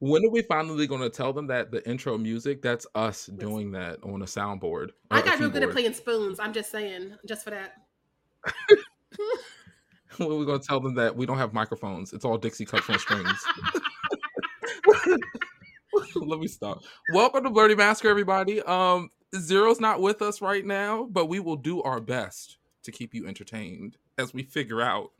When are we finally going to tell them that the intro music that's us doing that on a soundboard? I got real good at playing spoons. I'm just saying, just for that. when are we going to tell them that we don't have microphones? It's all Dixie cups on strings. Let me stop. Welcome to Blerdy Massacre, everybody. Um, Xero's not with us right now, but we will do our best to keep you entertained as we figure out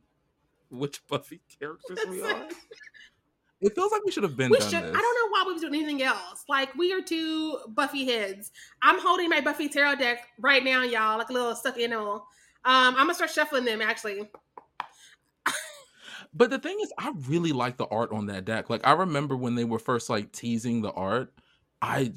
which Buffy characters we are. It feels like we should have been. We should. I don't know why we was doing anything else. Like we are two Buffy heads. I'm holding my Buffy tarot deck right now, y'all, like a little stuffed animal. Um, I'm gonna start shuffling them actually. but the thing is, I really like the art on that deck. Like I remember when they were first like teasing the art. I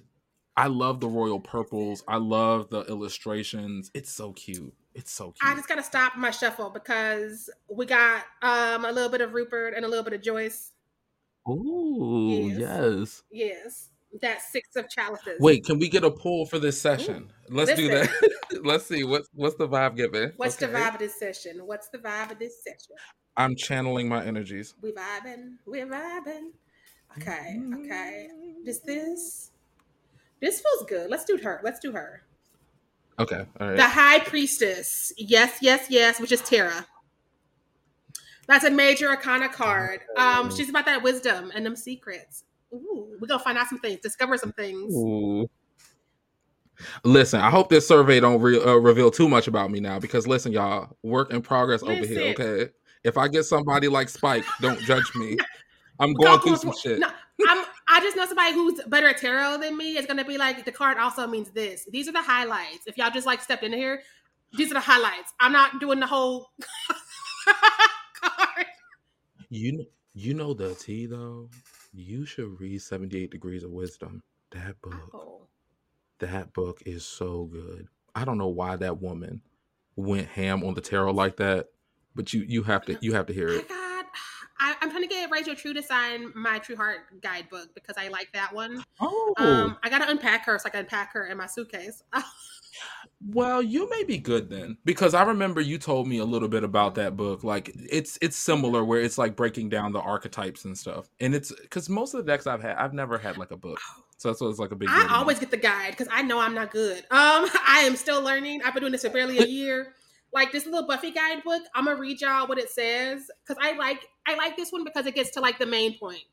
I love the royal purples. I love the illustrations. It's so cute. It's so cute. I just gotta stop my shuffle because we got um a little bit of Rupert and a little bit of Joyce. Oh yes. yes. That six of chalices. Wait, can we get a poll for this session? Ooh, Let's listen. do that. Let's see what's what's the vibe giving. What's okay. the vibe of this session? What's the vibe of this session? I'm channeling my energies. We vibing. We're vibing. Okay. Okay. This this this feels good. Let's do her. Let's do her. Okay. All right. The High Priestess. Yes. Yes. Yes. Which is Tara. That's a major arcana card. Um, she's about that wisdom and them secrets. Ooh, we're gonna find out some things, discover some things. Ooh. Listen, I hope this survey don't re- uh, reveal too much about me now because listen, y'all, work in progress listen. over here. Okay, if I get somebody like Spike, don't judge me. I'm going through some shit. No, I'm. I just know somebody who's better at tarot than me is gonna be like the card also means this. These are the highlights. If y'all just like stepped in here, these are the highlights. I'm not doing the whole. You you know the T though. You should read Seventy Eight Degrees of Wisdom. That book. Oh. That book is so good. I don't know why that woman went ham on the tarot like that, but you you have to you have to hear it. I, am trying to get Rachel True to sign my True Heart guidebook because I like that one. Oh, um, I got to unpack her so I can unpack her in my suitcase. Well, you may be good then because I remember you told me a little bit about that book. Like it's it's similar where it's like breaking down the archetypes and stuff. And it's because most of the decks I've had, I've never had like a book, so that's it's like a big. Deal. I always get the guide because I know I'm not good. Um, I am still learning. I've been doing this for barely a year. like this little Buffy guidebook, I'm gonna read y'all what it says because I like I like this one because it gets to like the main point.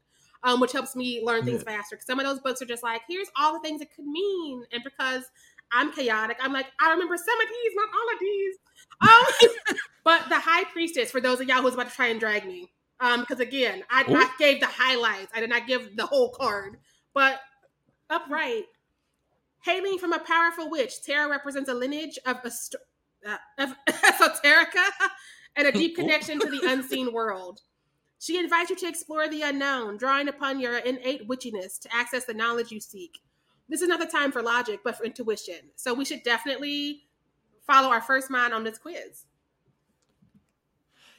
Um, which helps me learn things yeah. faster. Because some of those books are just like, here's all the things it could mean, and because I'm chaotic. I'm like, I remember some of these, not all of these. Um, but the high priestess, for those of y'all who's about to try and drag me, um, because again, I, I, gave the highlights. I did not give the whole card. But upright, hailing from a powerful witch, Tara represents a lineage of, uh, of esoterica and a deep connection to the unseen world. She invites you to explore the unknown, drawing upon your innate witchiness to access the knowledge you seek this is not the time for logic, but for intuition. So we should definitely follow our first mind on this quiz.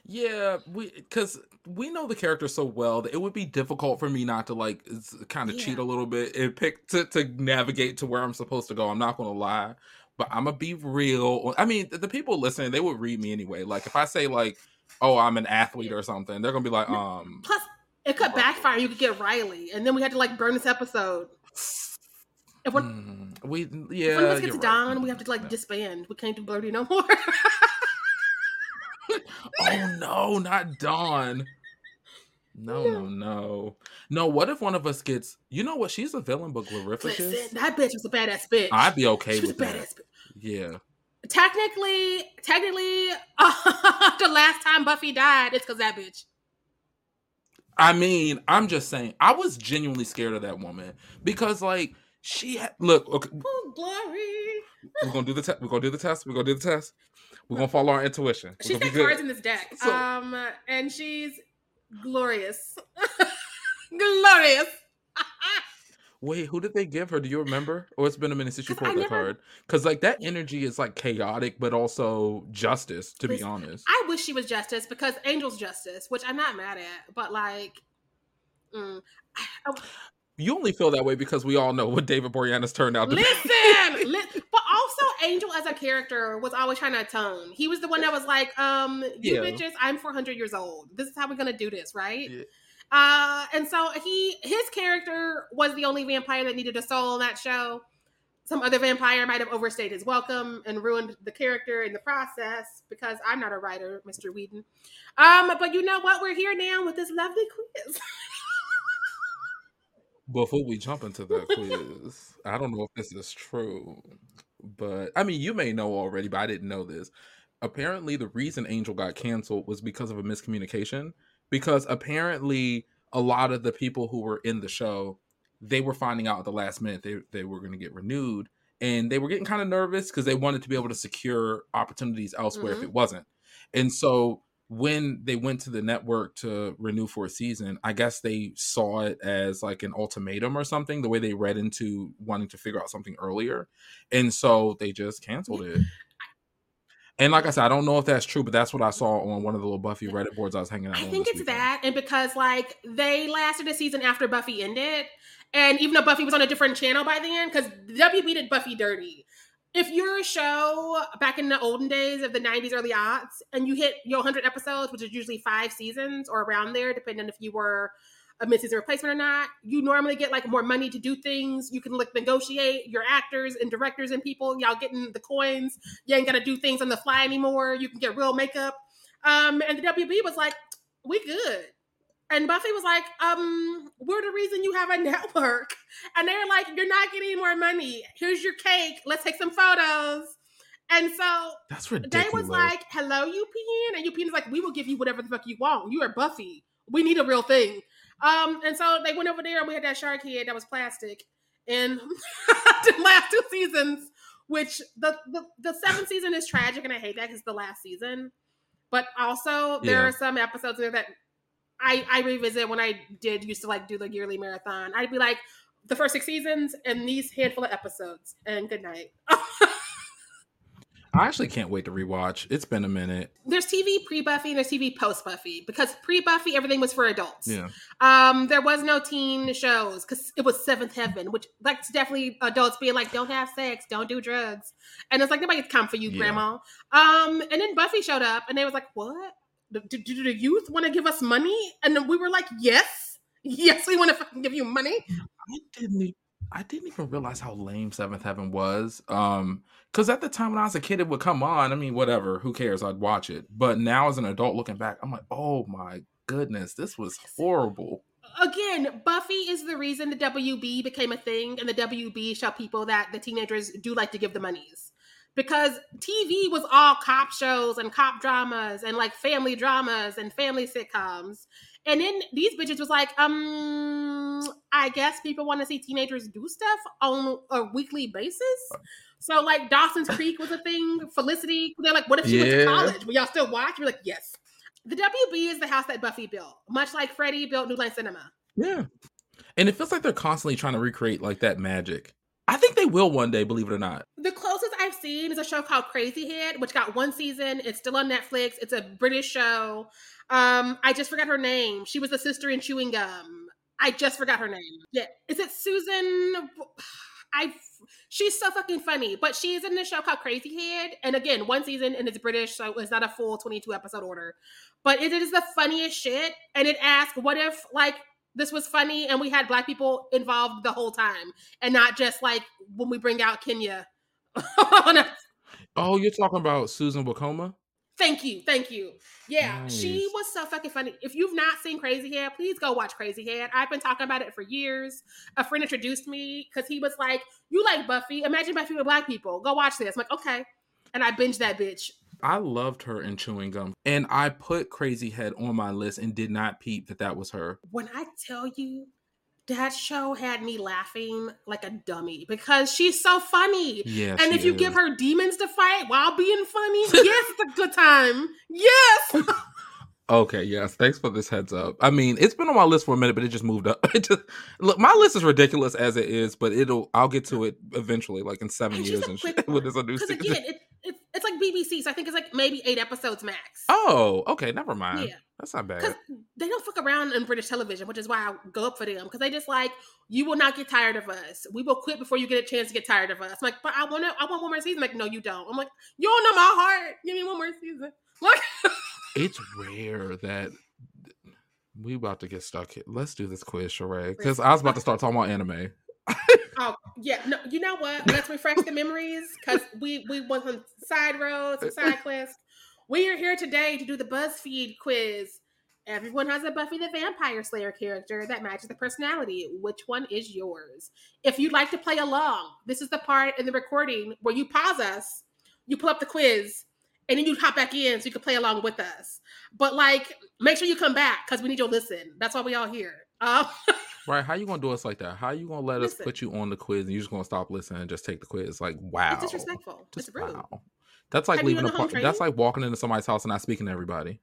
Yeah, we because we know the character so well that it would be difficult for me not to like kind of yeah. cheat a little bit and pick to to navigate to where I'm supposed to go. I'm not gonna lie, but I'm gonna be real. I mean, the people listening they would read me anyway. Like if I say like, "Oh, I'm an athlete" or something, they're gonna be like, "Um." Plus, it could backfire. You could get Riley, and then we had to like burn this episode. If one, Mm, we if one of us gets right. Dawn, we have to like Yeah. disband. We can't do Birdie no more. Oh no, not Dawn. No, no, no, no. What if one of us gets? You know what? She's a villain, but Glorificus. Listen, that bitch was a badass bitch. I'd be okay she was with a that. badass bitch. Yeah. Technically, technically, the last time Buffy died, it's because that bitch. I mean, I'm just saying, I was genuinely scared of that woman because, like, she had look. Okay, Ooh, glory. we're gonna do the test. We're gonna do the test. We're gonna do the test. We're gonna follow our intuition. We're She's got cards in this deck. So- um, and she's glorious. glorious. Wait, who did they give her? Do you remember? Or it's been a minute since you pulled the card. Because like that energy is like chaotic, but also justice. To be honest, I wish she was justice because Angel's justice, which I'm not mad at, but like, mm, I- you only feel that way because we all know what David Boreanaz turned out to be. Listen, li- but also Angel as a character was always trying to atone. He was the one that was like, um, you Yeah. bitches, I'm 400 years old. This is how we're gonna do this, right? Yeah. Uh, and so he, his character was the only vampire that needed a soul in that show. Some other vampire might have overstayed his welcome and ruined the character in the process because I'm not a writer, Mr. Whedon. Um, but you know what? We're here now with this lovely quiz. Before we jump into the quiz, I don't know if this is true, but I mean, you may know already, but I didn't know this. Apparently, the reason Angel got canceled was because of a miscommunication. Because apparently, a lot of the people who were in the show, they were finding out at the last minute they they were going to get renewed, and they were getting kind of nervous because they wanted to be able to secure opportunities elsewhere if Mhm. it wasn't. And so when they went to the network to renew for a season, I guess they saw it as like an ultimatum or something, the way they read into wanting to figure out something earlier. And so they just canceled it. And like I said, I don't know if that's true, but that's what I saw on one of the little Buffy Reddit boards I was hanging out I think it's weekend. that, and because like they lasted a season after Buffy ended, and even though Buffy was on a different channel by then, because WB did Buffy dirty. If you're a show back in the olden days of the '90s, early aughts, and you hit your 100 episodes, which is usually five seasons or around there, depending if you were a mid-season replacement or not, you normally get like more money to do things. You can like negotiate your actors and directors and people. Y'all getting the coins. You ain't got to do things on the fly anymore. You can get real makeup. Um, and the WB was like, we good. And Buffy was like, um, we're the reason you have a network. And they were like, you're not getting any more money. Here's your cake. Let's take some photos. And so That's they was like, hello, UPN. And UPN was like, we will give you whatever the fuck you want. You are Buffy. We need a real thing. Um, and so they went over there and we had that shark head that was plastic. And the last two seasons, which the, the, the seventh season is tragic and I hate that because it's the last season. But also there Yeah. are some episodes there that I, I revisit when I did used to like do the yearly marathon. I'd be like, the first six seasons and these handful of episodes. And good night. I actually can't wait to rewatch. It's been a minute. there's TV pre Buffy and there's TV post Buffy because pre Buffy everything was for adults. Yeah. Um, there was no teen shows because it was Seventh Heaven, which that's definitely adults being like, don't have sex, don't do drugs, and it's like nobody's come for you, Yeah. grandma. Um, and then Buffy showed up and they was like, what? Do, do, the youth want to give us money? And we were like, yes, yes, we want to fucking give you money. I didn't I didn't even realize how lame Seventh Heaven was. Um, because at the time when I was a kid, it would come on. I mean, whatever, who cares? I'd watch it. But now as an adult looking back, I'm like, oh my goodness, this was horrible. again, Buffy is the reason the WB became a thing, and the WB show people that the teenagers do like to give the monies. Because TV was all cop shows and cop dramas and like family dramas and family sitcoms. And then these bitches was like, um, I guess people want to see teenagers do stuff on a weekly basis. So like Dawson's Creek was a thing. Felicity, they're like, what if she went to college? Will y'all still watch? We're like, yes. The WB is the house that Buffy built, much like Freddie built New Line Cinema. Yeah. And it feels like they're constantly trying to recreate like that magic. I think they will one day, believe it or not. The closest I've seen is a show called Crazy Head, which got one season. It's still on Netflix. It's a British show. Um, I just forgot her name. She was the sister in Chewing Gum. I just forgot her name. Yeah, is it Susan? I. She's so fucking funny, but she's in this show called Crazy Head, and again, one season and it's British, so it's not a full twenty-two episode order. But it is the funniest shit, and it asks, "What if like this was funny and we had black people involved the whole time and not just like when we bring out Kenya. oh, you're talking about Susan Wokoma? Thank you, thank you. Yeah, nice. she was so fucking funny. If you've not seen Crazy Head, please go watch Crazy Head. I've been talking about it for years. A friend introduced me because he was like, "You like Buffy? Imagine Buffy with black people. Go watch this." I'm like, "Okay," and I binged that bitch. I loved her in chewing gum, and I put Crazy Head on my list and did not peep that that was her. When I tell you that show had me laughing like a dummy because she's so funny. Yeah. And if you is. give her demons to fight while being funny, yes, it's a good time. Yes. okay, yes. Thanks for this heads up. I mean, it's been on my list for a minute, but it just moved up. It just look, my list is ridiculous as it is, but it'll I'll get to it eventually, like in seven years and shit. When there's a new season. Again, it, it, it's like BBC, so I think it's like maybe eight episodes max. Oh, okay, never mind. Yeah. That's not bad. Because they don't fuck around in British television, which is why I go up for them. Because they just like, you will not get tired of us. We will quit before you get a chance to get tired of us. I'm like, but I want to. I want one more season. I'm like, no, you don't. I'm like, you don't know my heart. Give me one more season. Like, it's rare that we about to get stuck here. Let's do this quiz, Sharai. Because I was about to start talking about anime. Oh yeah, no. You know what? Let's refresh the memories because we we went on side roads, some side quests. We are here today to do the BuzzFeed quiz. Everyone has a Buffy the Vampire Slayer character that matches the personality. Which one is yours? If you'd like to play along, this is the part in the recording where you pause us, you pull up the quiz, and then you hop back in so you can play along with us. But like, make sure you come back because we need your listen. That's why we all here. Uh, right? How you gonna do us like that? How you gonna let listen. us put you on the quiz and you just gonna stop listening and just take the quiz? Like, wow, it's disrespectful. Just, it's rude. Wow. That's like Have leaving a par- that's like walking into somebody's house and not speaking to everybody.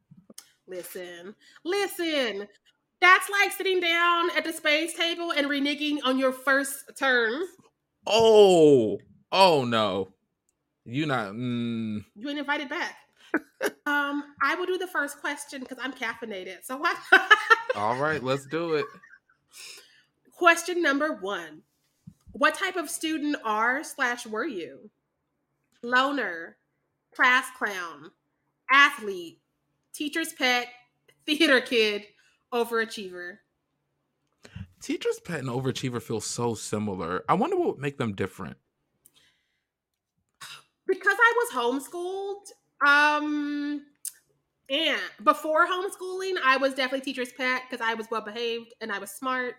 Listen, listen. That's like sitting down at the space table and reneging on your first turn. Oh, oh no, you not. Mm. You ain't invited back. um, I will do the first question because I'm caffeinated. So what? All right, let's do it. Question number one: What type of student are slash were you? Loner, class clown, athlete, teacher's pet, theater kid, overachiever. Teacher's pet and overachiever feel so similar. I wonder what would make them different. Because I was homeschooled, um, and before homeschooling, I was definitely teacher's pet because I was well behaved and I was smart.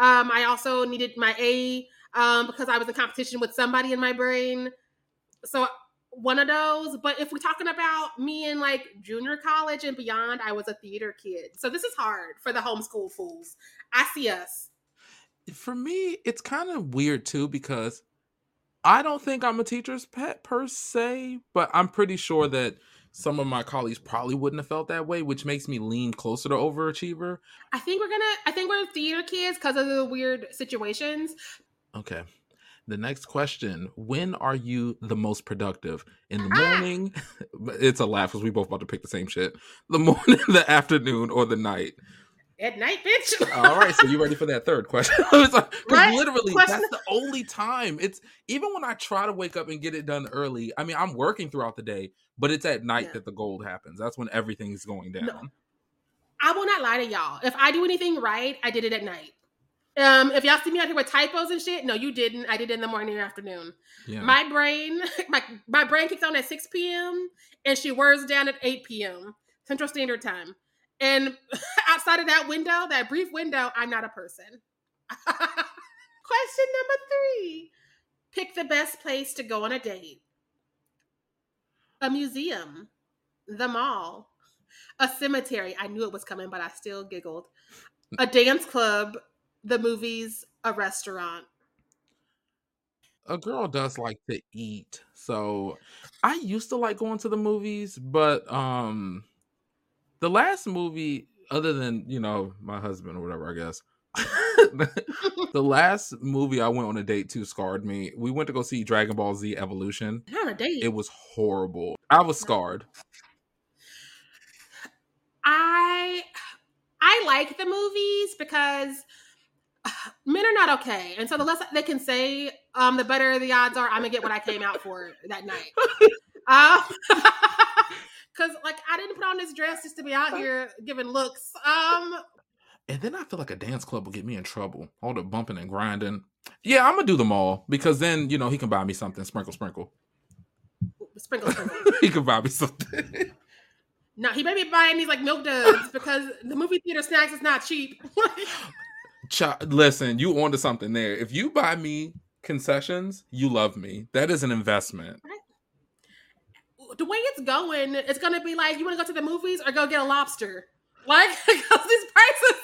Um, I also needed my A um, because I was in competition with somebody in my brain. So one of those. But if we're talking about me in like junior college and beyond, I was a theater kid. So this is hard for the homeschool fools. I see us. For me, it's kind of weird too because I don't think I'm a teacher's pet per se, but I'm pretty sure that some of my colleagues probably wouldn't have felt that way, which makes me lean closer to overachiever. I think we're gonna I think we're theater kids because of the weird situations. Okay. The next question: When are you the most productive? In the ah! morning? it's a laugh because we both about to pick the same shit. The morning, the afternoon, or the night? At night, bitch. All right, so you ready for that third question? like, right? Literally, question. that's the only time. It's even when I try to wake up and get it done early. I mean, I'm working throughout the day, but it's at night yeah. that the gold happens. That's when everything's going down. No. I will not lie to y'all. If I do anything right, I did it at night. Um, if y'all see me out here with typos and shit, no, you didn't. I did it in the morning or afternoon. Yeah. My brain, my my brain kicks on at 6 p.m. and she whirs down at 8 p.m. Central Standard Time. And outside of that window, that brief window, I'm not a person. Question number three. Pick the best place to go on a date. A museum, the mall, a cemetery. I knew it was coming, but I still giggled. A dance club, the movies a restaurant? A girl does like to eat. So I used to like going to the movies, but um the last movie other than, you know, my husband or whatever, I guess. the last movie I went on a date to scarred me. We went to go see Dragon Ball Z Evolution. On a date. It was horrible. I was scarred. I I like the movies because men are not okay. And so the less they can say, um, the better the odds are I'm gonna get what I came out for that night. Um, cause like I didn't put on this dress just to be out here giving looks. Um, And then I feel like a dance club will get me in trouble. All the bumping and grinding. Yeah, I'm gonna do them all because then you know he can buy me something. Sprinkle, sprinkle. Sprinkle, sprinkle. he can buy me something. no, he may be buying these like milk duds because the movie theater snacks is not cheap. Ch- listen, you onto something there. If you buy me concessions, you love me. That is an investment. The way it's going, it's gonna be like you want to go to the movies or go get a lobster. Like because these prices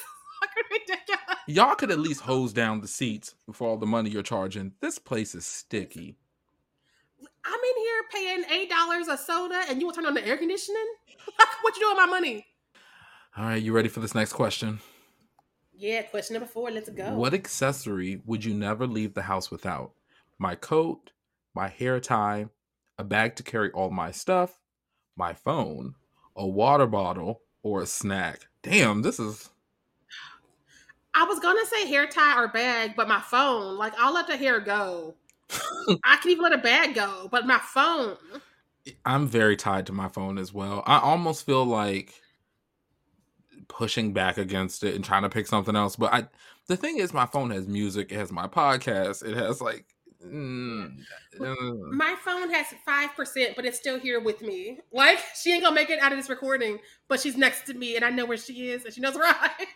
ridiculous. Y'all could at least hose down the seats for all the money you're charging. This place is sticky. I'm in here paying eight dollars a soda, and you will turn on the air conditioning. what you doing with my money? All right, you ready for this next question? Yeah, question number four. Let's go. What accessory would you never leave the house without? My coat, my hair tie, a bag to carry all my stuff, my phone, a water bottle, or a snack. Damn, this is. I was gonna say hair tie or bag, but my phone, like I'll let the hair go. I can even let a bag go, but my phone. I'm very tied to my phone as well. I almost feel like pushing back against it and trying to pick something else. But I, the thing is, my phone has music, it has my podcast, it has like. Mm, my phone has five percent, but it's still here with me. Like she ain't gonna make it out of this recording, but she's next to me, and I know where she is, and she knows where I am.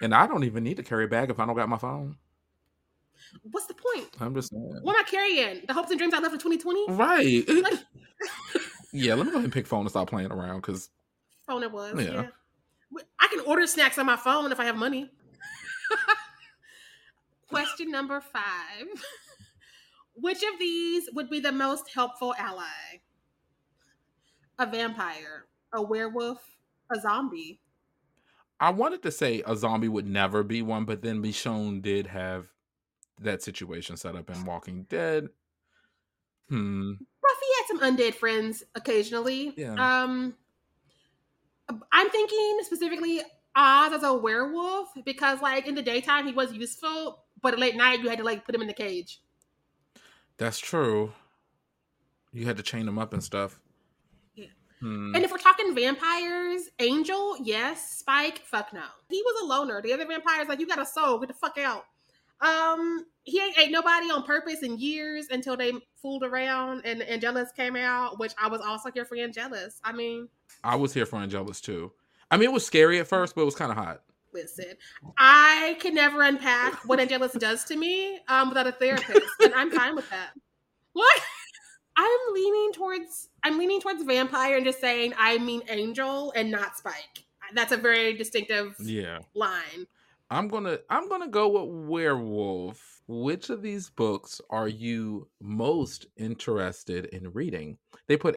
and I don't even need to carry a bag if I don't got my phone. What's the point? I'm just saying. What am I carrying? The hopes and dreams I left in 2020? Right. Like, yeah, let me go ahead and pick phone and stop playing around because phone it was. Yeah. yeah. I can order snacks on my phone if I have money. Question number five. Which of these would be the most helpful ally? A vampire, a werewolf, a zombie. I wanted to say a zombie would never be one, but then Michonne did have that situation set up in Walking Dead. Hmm. Buffy had some undead friends occasionally. Yeah. Um, I'm thinking specifically Oz as a werewolf because, like, in the daytime he was useful, but at late night you had to like put him in the cage. That's true. You had to chain them up and stuff. Yeah. Hmm. And if we're talking vampires, Angel, yes. Spike, fuck no. He was a loner. The other vampires, like, you got a soul, get the fuck out. Um, he ain't ate nobody on purpose in years until they fooled around and Angelus came out, which I was also here for Angelus. I mean, I was here for Angelus too. I mean, it was scary at first, but it was kind of hot. Listen, I can never unpack what Angelus does to me um, without a therapist, and I'm fine with that. What? I'm leaning towards I'm leaning towards vampire and just saying I mean angel and not Spike. That's a very distinctive yeah line. I'm gonna I'm gonna go with werewolf. Which of these books are you most interested in reading? They put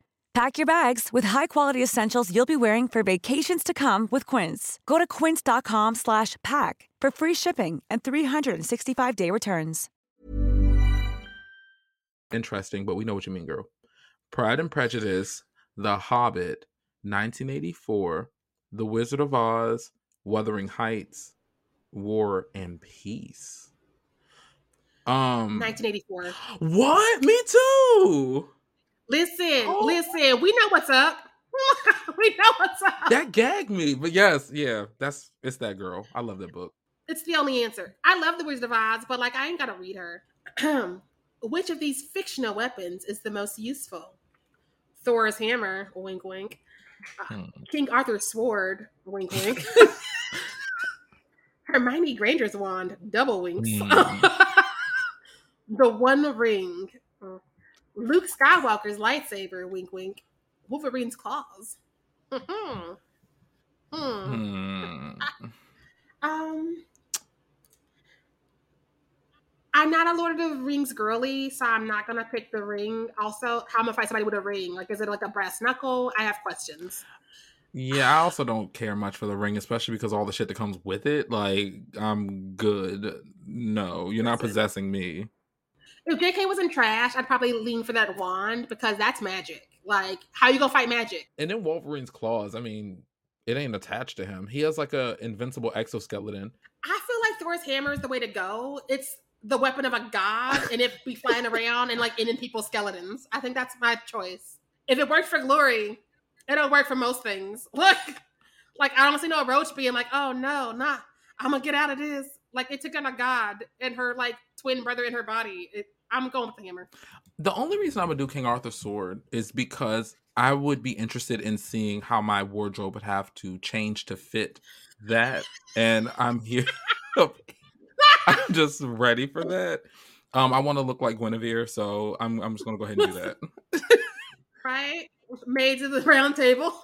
Pack your bags with high-quality essentials you'll be wearing for vacations to come with Quince. Go to quince.com slash pack for free shipping and 365-day returns. Interesting, but we know what you mean, girl. Pride and Prejudice, The Hobbit, 1984, The Wizard of Oz, Wuthering Heights, War and Peace. Um 1984. What? Me too. Listen, Oh. listen. We know what's up. we know what's up. That gagged me. But yes, yeah, that's it's that girl. I love that book. It's the only answer. I love the Wizard of Oz, but like I ain't gotta read her. Which of these fictional weapons is the most useful? Thor's hammer, wink wink. Uh, Hmm. King Arthur's sword, wink wink. Hermione Granger's wand, double winks. Hmm. the One Ring. Luke Skywalker's lightsaber, wink wink. Wolverine's claws. hmm Hmm. Hmm. Um, I'm not a Lord of the Rings girly, so I'm not gonna pick the ring. Also, how am I gonna fight somebody with a ring? Like, is it like a brass knuckle? I have questions. Yeah, I also don't care much for the ring, especially because all the shit that comes with it. Like, I'm good. No, you're not possessing me. If JK wasn't trash, I'd probably lean for that wand because that's magic. Like, how you gonna fight magic? And then Wolverine's claws, I mean, it ain't attached to him. He has like a invincible exoskeleton. I feel like Thor's hammer is the way to go. It's the weapon of a god, and it be flying around and like ending people's skeletons. I think that's my choice. If it worked for glory, it'll work for most things. Look, like I don't see no roach being like, "Oh no, nah, I'm gonna get out of this." Like it took on a god and her like twin brother in her body. It, I'm going with the hammer. The only reason I'm gonna do King Arthur's sword is because I would be interested in seeing how my wardrobe would have to change to fit that. And I'm here. I'm just ready for that. Um, I want to look like Guinevere, so I'm I'm just gonna go ahead and do that. Right? Maids of the round table.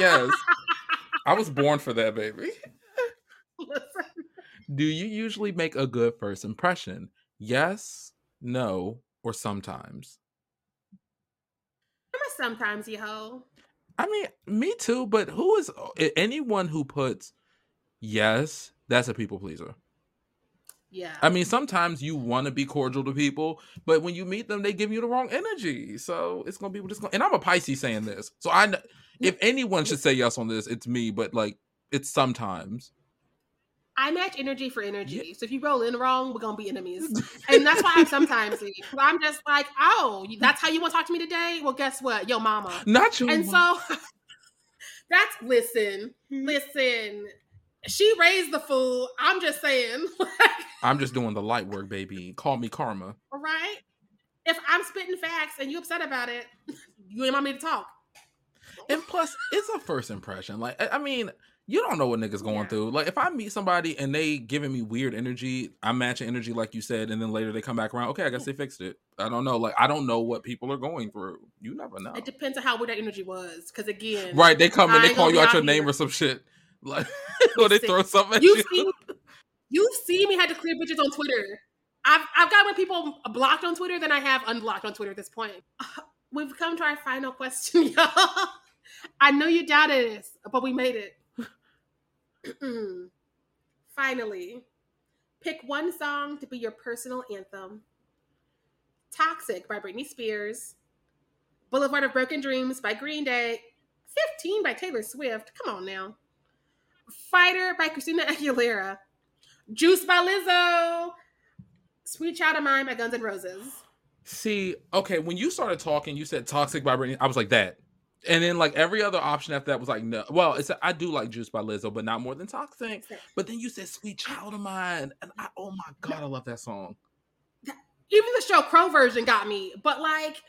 yes. I was born for that, baby. Listen. Do you usually make a good first impression? Yes, no, or sometimes? I'm a sometimes you hoe. I mean, me too, but who is uh, anyone who puts yes, that's a people pleaser. Yeah. I mean, sometimes you want to be cordial to people, but when you meet them, they give you the wrong energy. So it's gonna be just gonna. And I'm a Pisces saying this, so I, if anyone should say yes on this, it's me. But like, it's sometimes. I match energy for energy. So if you roll in wrong, we're gonna be enemies. And that's why I'm sometimes. 'Cause I'm just like, oh, that's how you want to talk to me today? Well, guess what? Yo, mama. Not your And mom. so that's listen, mm-hmm. listen. She raised the fool. I'm just saying, I'm just doing the light work, baby. Call me karma. all right? If I'm spitting facts and you upset about it, you ain't want me to talk. And plus, it's a first impression. Like, I I mean, you don't know what niggas going Yeah. through. Like, if I meet somebody and they giving me weird energy, I'm matching energy like you said, and then later they come back around. Okay, I guess they fixed it. I don't know. Like, I don't know what people are going through. You never know. It depends on how weird that energy was. Because again, Right? They come and they call you out your name here. or some shit. Like, or they throw something at you you. see, you see me had to clear bitches on Twitter. I've I've got more people blocked on Twitter than I have unblocked on Twitter at this point. We've come to our final question, y'all. I know you doubted us, but we made it. Finally, pick one song to be your personal anthem. Toxic by Britney Spears. Boulevard of Broken Dreams by Green Day. 15 by Taylor Swift. Come on now. Fighter by Christina Aguilera. Juice by Lizzo. Sweet Child of Mine by Guns N' Roses. See, okay, when you started talking, you said "Toxic" by Britney. I was like that, and then like every other option after that was like no. Well, it's I do like "Juice" by Lizzo, but not more than "Toxic." But then you said "Sweet Child of Mine," and I, oh my god, I love that song. Even the Sheryl Crow version got me, but like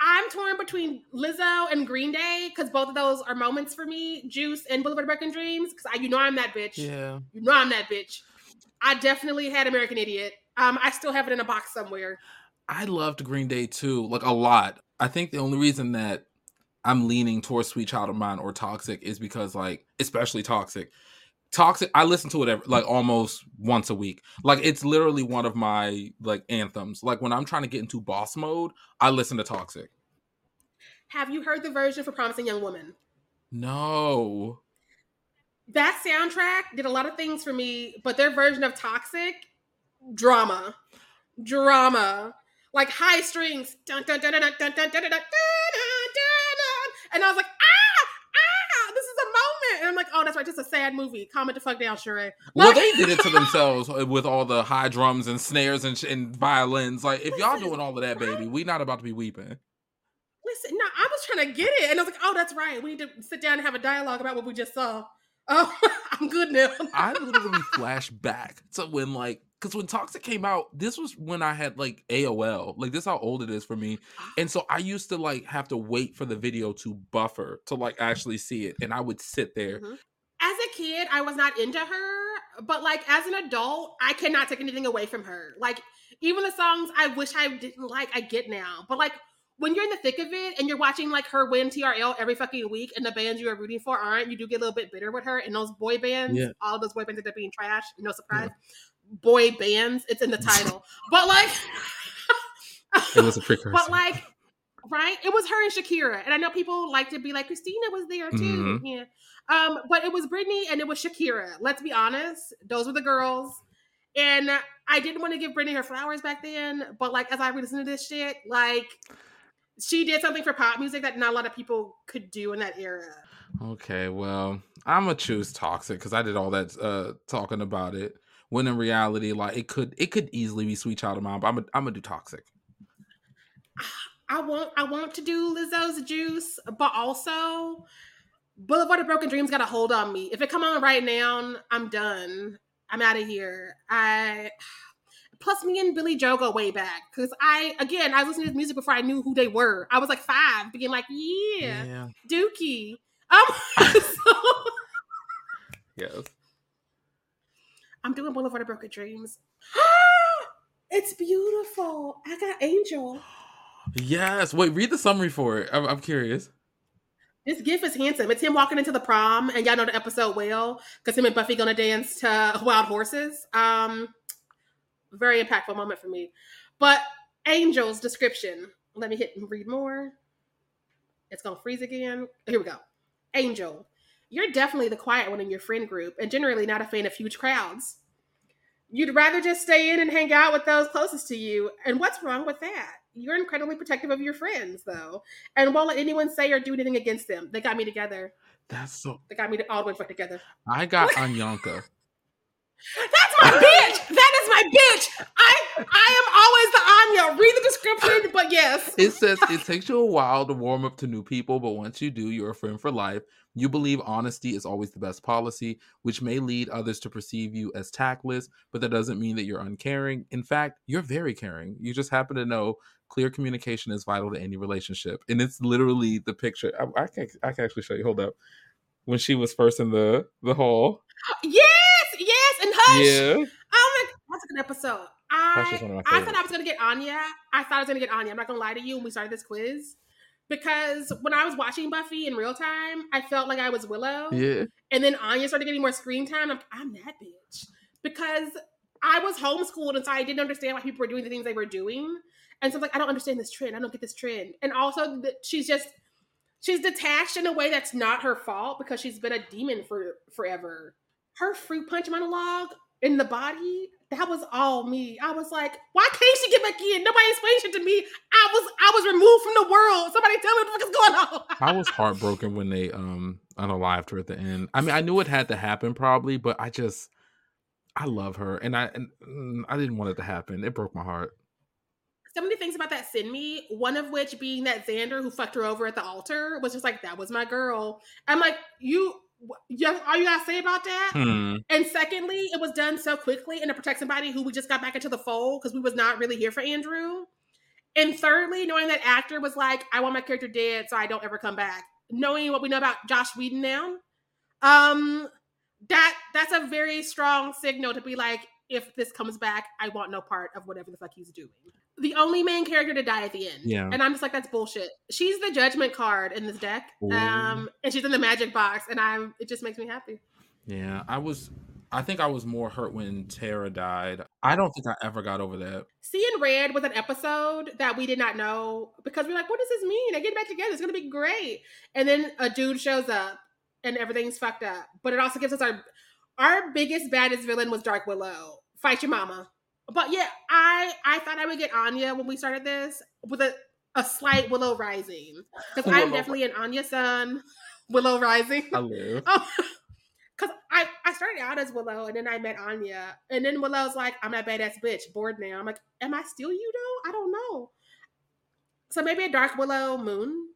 I'm torn between Lizzo and Green Day because both of those are moments for me. Juice and Boulevard of Broken Dreams because I you know I'm that bitch. Yeah, You know I'm that bitch. I definitely had American Idiot. Um, I still have it in a box somewhere. I loved Green Day too, like a lot. I think the only reason that I'm leaning towards "Sweet Child of Mine" or "Toxic" is because, like, especially "Toxic." Toxic. I listen to it every, like almost once a week. Like it's literally one of my like anthems. Like when I'm trying to get into boss mode, I listen to Toxic. Have you heard the version for Promising Young Woman? No. That soundtrack did a lot of things for me, but their version of Toxic, drama, drama, like high strings, dun, dun, dun, and I was like, ah, ah, this is a moment, and I'm like, oh, that's right, just a sad movie. Calm it the fuck down, Sharai. Well, they did it to themselves with all the high drums and snares and, and violins. Like, if y'all doing all of that, baby, we not about to be weeping. Listen, no, I was trying to get it, and I was like, "Oh, that's right. We need to sit down and have a dialogue about what we just saw." Oh, I'm good now. I literally flash back to when, like, because when Toxic came out, this was when I had like AOL. Like, this how old it is for me, and so I used to like have to wait for the video to buffer to like actually see it, and I would sit there. Mm-hmm. As a kid, I was not into her, but like as an adult, I cannot take anything away from her. Like even the songs I wish I didn't like, I get now. But like when you're in the thick of it and you're watching like her win TRL every fucking week and the bands you are rooting for aren't, you do get a little bit bitter with her. And those boy bands, yeah. all those boy bands end up being trash. No surprise. Yeah. Boy bands, it's in the title. but like it was a precursor. But like right? It was her and Shakira. And I know people like to be like, Christina was there too. Mm-hmm. Yeah. Um, but it was Britney and it was Shakira. Let's be honest. Those were the girls. And I didn't want to give Britney her flowers back then, but like as I listen to this shit, like she did something for pop music that not a lot of people could do in that era. Okay, well, I'm gonna choose toxic because I did all that uh talking about it. When in reality, like it could it could easily be Sweet Child of Mine, but I'm a, I'm gonna do toxic. I want I want to do Lizzo's Juice, but also Boulevard of Broken Dreams got a hold on me. If it come on right now, I'm done. I'm out of here. I Plus, me and Billie Joe go way back because I, again, I was listening to music before I knew who they were. I was like five, being like, yeah, yeah. Dookie. Um, so, yes. I'm doing Boulevard of Broken Dreams. it's beautiful. I got Angel. Yes. Wait, read the summary for it. I'm, I'm curious. This gif is handsome. It's him walking into the prom, and y'all know the episode well because him and Buffy gonna dance to Wild Horses. Um, very impactful moment for me. But Angel's description. Let me hit and read more. It's gonna freeze again. Here we go. Angel, you're definitely the quiet one in your friend group, and generally not a fan of huge crowds. You'd rather just stay in and hang out with those closest to you. And what's wrong with that? You're incredibly protective of your friends, though, and won't let anyone say or do anything against them. They got me together. That's so. They got me all the way together. I got Anyanka. That's my bitch. That is my bitch. I I am always the Anya. Read the description, but yes. It says it takes you a while to warm up to new people, but once you do, you're a friend for life. You believe honesty is always the best policy, which may lead others to perceive you as tactless, but that doesn't mean that you're uncaring. In fact, you're very caring. You just happen to know clear communication is vital to any relationship. And it's literally the picture. I, I can I can actually show you. Hold up. When she was first in the the hall. Yeah and Hush. Yeah. Oh my, that's a good episode. I, I thought I was gonna get Anya. I thought I was gonna get Anya. I'm not gonna lie to you when we started this quiz. Because when I was watching Buffy in real time, I felt like I was Willow. Yeah. And then Anya started getting more screen time. I'm, I'm that bitch. Because I was homeschooled and so I didn't understand why people were doing the things they were doing. And so I'm like, I don't understand this trend. I don't get this trend. And also she's just she's detached in a way that's not her fault because she's been a demon for forever her fruit punch monologue in the body, that was all me. I was like, why can't she get back in? Nobody explained it to me. I was I was removed from the world. Somebody tell me what the fuck is going on. I was heartbroken when they um unalived her at the end. I mean, I knew it had to happen probably, but I just I love her and I and mm, I didn't want it to happen. It broke my heart. So many things about that send me, one of which being that Xander who fucked her over at the altar was just like, that was my girl. I'm like, you yeah, all you gotta say about that? Hmm. And secondly, it was done so quickly and to protect somebody who we just got back into the fold because we was not really here for Andrew. And thirdly, knowing that actor was like, I want my character dead so I don't ever come back. Knowing what we know about Joss Whedon now, um, that that's a very strong signal to be like, if this comes back, I want no part of whatever the fuck he's doing the only main character to die at the end. Yeah. And I'm just like, that's bullshit. She's the judgment card in this deck. Ooh. Um, and she's in the magic box, and I'm it just makes me happy. Yeah, I was. I think I was more hurt when Tara died. I don't think I ever got over that. Seeing Red was an episode that we did not know because we're like, what does this mean? They get back together. It's gonna be great. And then a dude shows up and everything's fucked up. But it also gives us our our biggest baddest villain was Dark Willow. Fight your mama. But yeah, I I thought I would get Anya when we started this with a, a slight Willow Rising. Because I'm definitely an Anya sun. Willow Rising. Live. Oh, because I, I started out as Willow and then I met Anya. And then Willow's like, I'm that badass bitch, bored now. I'm like, am I still you though? I don't know. So maybe a Dark Willow Moon.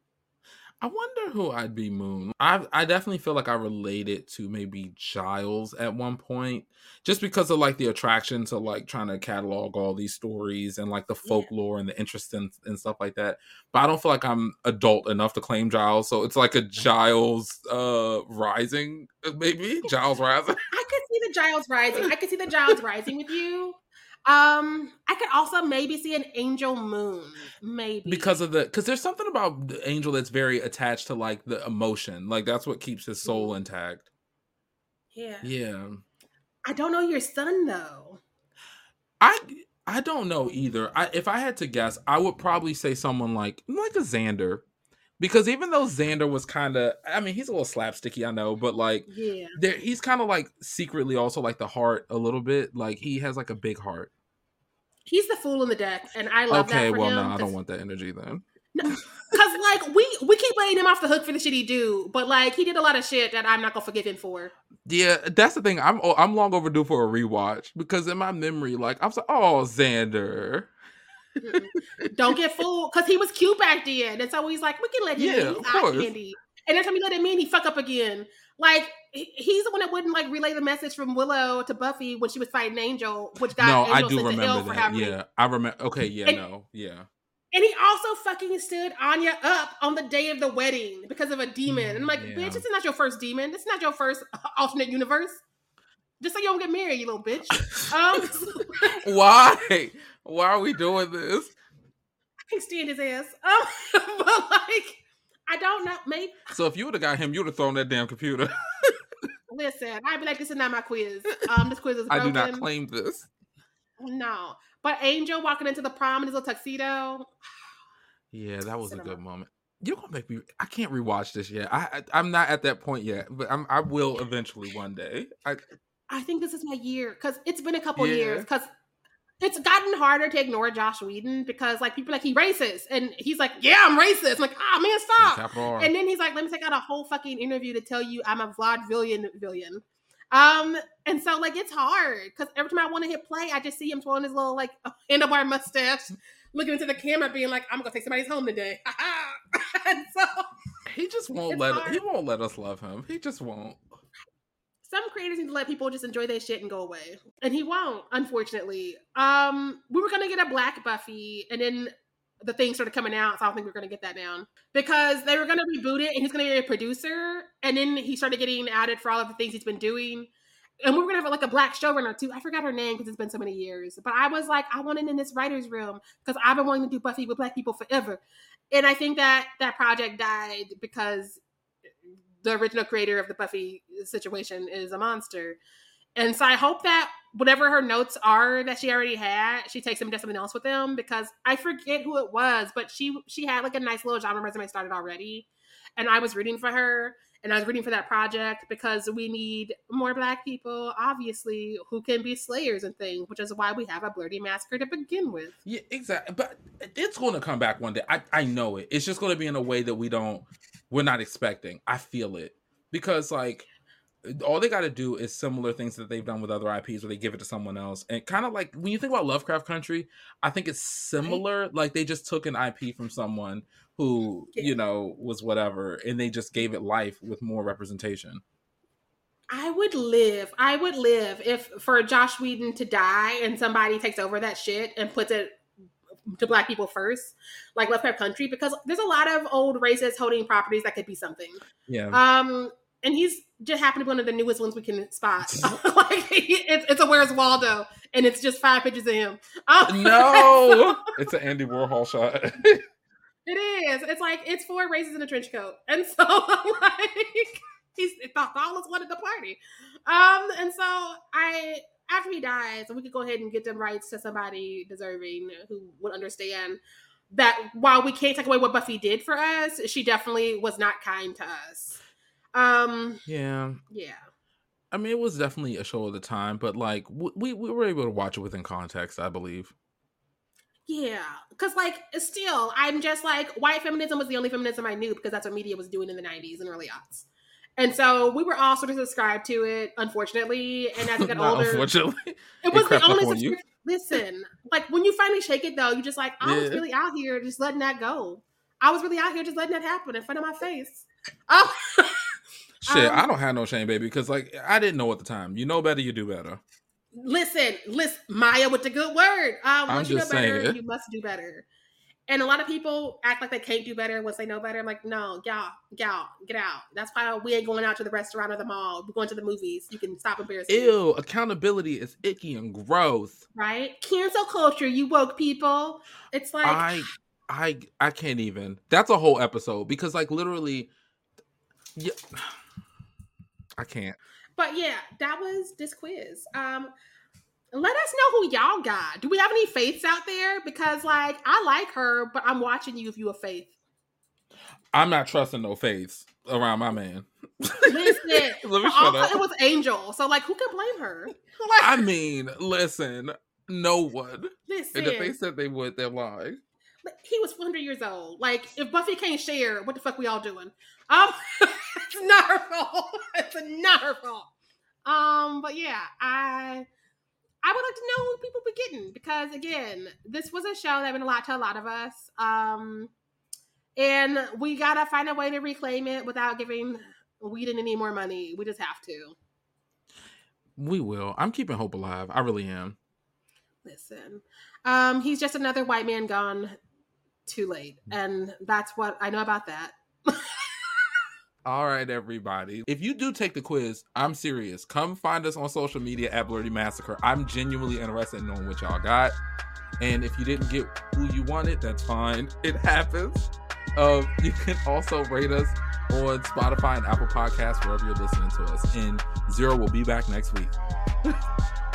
I wonder who I'd be Moon. I I definitely feel like I related to maybe Giles at one point, just because of like the attraction to like trying to catalog all these stories and like the folklore and the interest in and stuff like that. But I don't feel like I'm adult enough to claim Giles, so it's like a Giles uh rising, uh, maybe Giles rising. I could see the Giles Rising. I could see the Giles Rising with you. Um, I could also maybe see an Angel Moon, maybe. Because of the because there's something about the angel that's very attached to like the emotion. Like that's what keeps his soul intact. Yeah. yeah. I don't know your sun though. i i don't know either. I if i had to guess i would probably say someone like like a xander. Because even though xander was kind of i mean he's a little slapsticky i know but like Yeah. there he's kind of like secretly also like the heart a little bit. Like he has like a big heart He's the fool in the deck, and I love okay that for well no I don't want that energy then Cause like we we keep letting him off the hook for the shit he do, but like he did a lot of shit that I'm not gonna forgive him for. Yeah, that's the thing. I'm oh, I'm long overdue for a rewatch because in my memory, like I was like, oh Xander. Don't get fooled, cause he was cute back then, and so he's like, we can let him Yeah, in. He's eye candy, and every time we let him in, he fuck up again. Like he- he's the one that wouldn't like relay the message from Willow to Buffy when she was fighting Angel, which got no, I do remember that. Yeah, I remember. Okay, yeah, And- no, yeah. And he also fucking stood Anya up on the day of the wedding because of a demon. And I'm like, Yeah. bitch, this is not your first demon. This is not your first alternate universe. Just so you don't get married, you little bitch. Um, Why? Why are we doing this? I can stand his ass. Um, but like, I don't know. Maybe So if you would have got him, you would have thrown that damn computer. listen. I'd be like, this is not my quiz. Um, this quiz is I broken. do not claim this. No, but Angel walking into the prom in his little tuxedo. Yeah, that was a good moment. You're gonna make me. I can't rewatch this yet. I, I I'm not at that point yet, but I'm. I will eventually one day. I I think this is my year because it's been a couple Yeah. years because it's gotten harder to ignore Joss Whedon because like people are like he racist and he's like yeah I'm racist I'm like ah man stop and then he's like let me take out a whole fucking interview to tell you I'm a vaudevillian villain um and so like it's hard because every time I want to hit play I just see him twirling his little like handlebar mustache looking into the camera being like I'm gonna take somebody's home today and so he just won't let. hard. He won't let us love him. He just won't. Some creators need to let people just enjoy their shit and go away. And he won't unfortunately. Um we were gonna get a black buffy and then the thing started coming out so i don't think we're gonna get that down because they were gonna reboot it and he's gonna be a producer and then he started getting added for all of the things he's been doing. And we were gonna have like a black showrunner too. I forgot her name because it's been so many years. But i was like i want it in this writer's room because i've been wanting to do buffy with black people forever. And i think that that project died because the original creator of the Buffy situation is a monster. And so I hope that whatever her notes are that she already had, she takes them to something else with them because I forget who it was, but she she had like a nice little genre resume started already. And I was rooting for her and I was rooting for that project because we need more black people, obviously, who can be slayers and things, which is why we have a Blerdy Massacre to begin with. Yeah, exactly. But it's going to come back one day. I I know it. It's just going to be in a way that we don't. We're not expecting. I feel it because like all they got to do is similar things that they've done with other IPs where they give it to someone else. And kind of like when you think about Lovecraft Country, I think it's similar. Like they just took an IP from someone who, Yeah. you know, was whatever and they just gave it life with more representation. I would live. I would live if for Joss Whedon to die and somebody takes over that shit and puts it to black people first, like Lovecraft Country, because there's a lot of old racist holding properties that could be something. Yeah. Um, and he's just happened to be one of the newest ones we can spot. like he- it's, it's a Where's Waldo, and it's just five pictures of him. Um, no, it's an Andy Warhol shot. It is. It's like it's four races in a trench coat, and so like he's the tallest one at the party. Um, and so I after he dies, we could go ahead and get them rights to somebody deserving who would understand that while we can't take away what Buffy did for us, she definitely was not kind to us. Um, yeah, yeah. I mean, it was definitely a show of the time, but like we we were able to watch it within context, I believe. Yeah, because like still, I'm just like white feminism was the only feminism I knew because that's what media was doing in the '90s and early aughts. And so we were all sort of subscribed to it, unfortunately. And as I got older, unfortunately, it was the only subscription. Listen, like when you finally shake it, though, you're just like I Yeah. was really out here just letting that go. I was really out here just letting that happen in front of my face. Oh, Shit, Um, I don't have no shame, baby, because like I didn't know at the time. You know better, you do better. listen, listen, Maya with the good word. Um, I'm once you know just better, saying. you must do better. And a lot of people act like they can't do better once they know better. I'm like, no, y'all, y'all, get out. That's why we ain't going out to the restaurant or the mall. We're going to the movies. You can stop embarrassing. Ew, accountability is icky and gross. right? Cancel culture, you woke people. It's like I I I can't even. That's a whole episode because like literally yeah, I can't. but yeah, that was this quiz. Um let us know who y'all got. Do we have any faiths out there? Because like I like her, but I'm watching you if you a faith. I'm not trusting no faiths around my man. Listen, Let me shut also up. it was Angel. So like who can blame her? I mean, listen, no one. Listen, And if they said they would, they're lying. he was 400 years old. Like if Buffy can't share, what the fuck we all doing? Um, it's not her fault. It's not her fault. Um, but yeah, I I would like to know who people be getting because again, this was a show that meant a lot to a lot of us. Um, and we gotta find a way to reclaim it without giving Whedon any more money. We just have to. We will. I'm keeping hope alive. I really am. Listen, um, he's just another white man gone too late, and that's what I know about that. All right, everybody. If you do take the quiz, I'm serious. Come find us on social media at Blerdy Massacre. I'm genuinely interested in knowing what y'all got. And if you didn't get who you wanted, that's fine. It happens. Um, you can also rate us on Spotify and Apple Podcasts, wherever you're listening to us. And Xero will be back next week.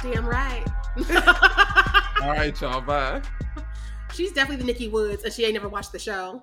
Damn right. All right, y'all. Bye. She's definitely the Nikki Woods, and she ain't never watched the show.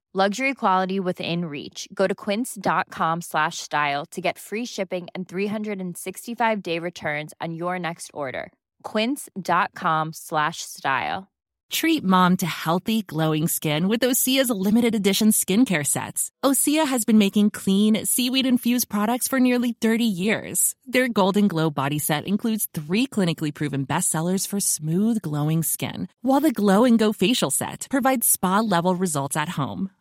Luxury quality within reach. Go to quince.com slash style to get free shipping and 365 day returns on your next order. Quince.com slash style. Treat mom to healthy, glowing skin with Osea's limited edition skincare sets. Osea has been making clean, seaweed infused products for nearly 30 years. Their Golden Glow body set includes three clinically proven bestsellers for smooth, glowing skin, while the Glow and Go facial set provides spa level results at home.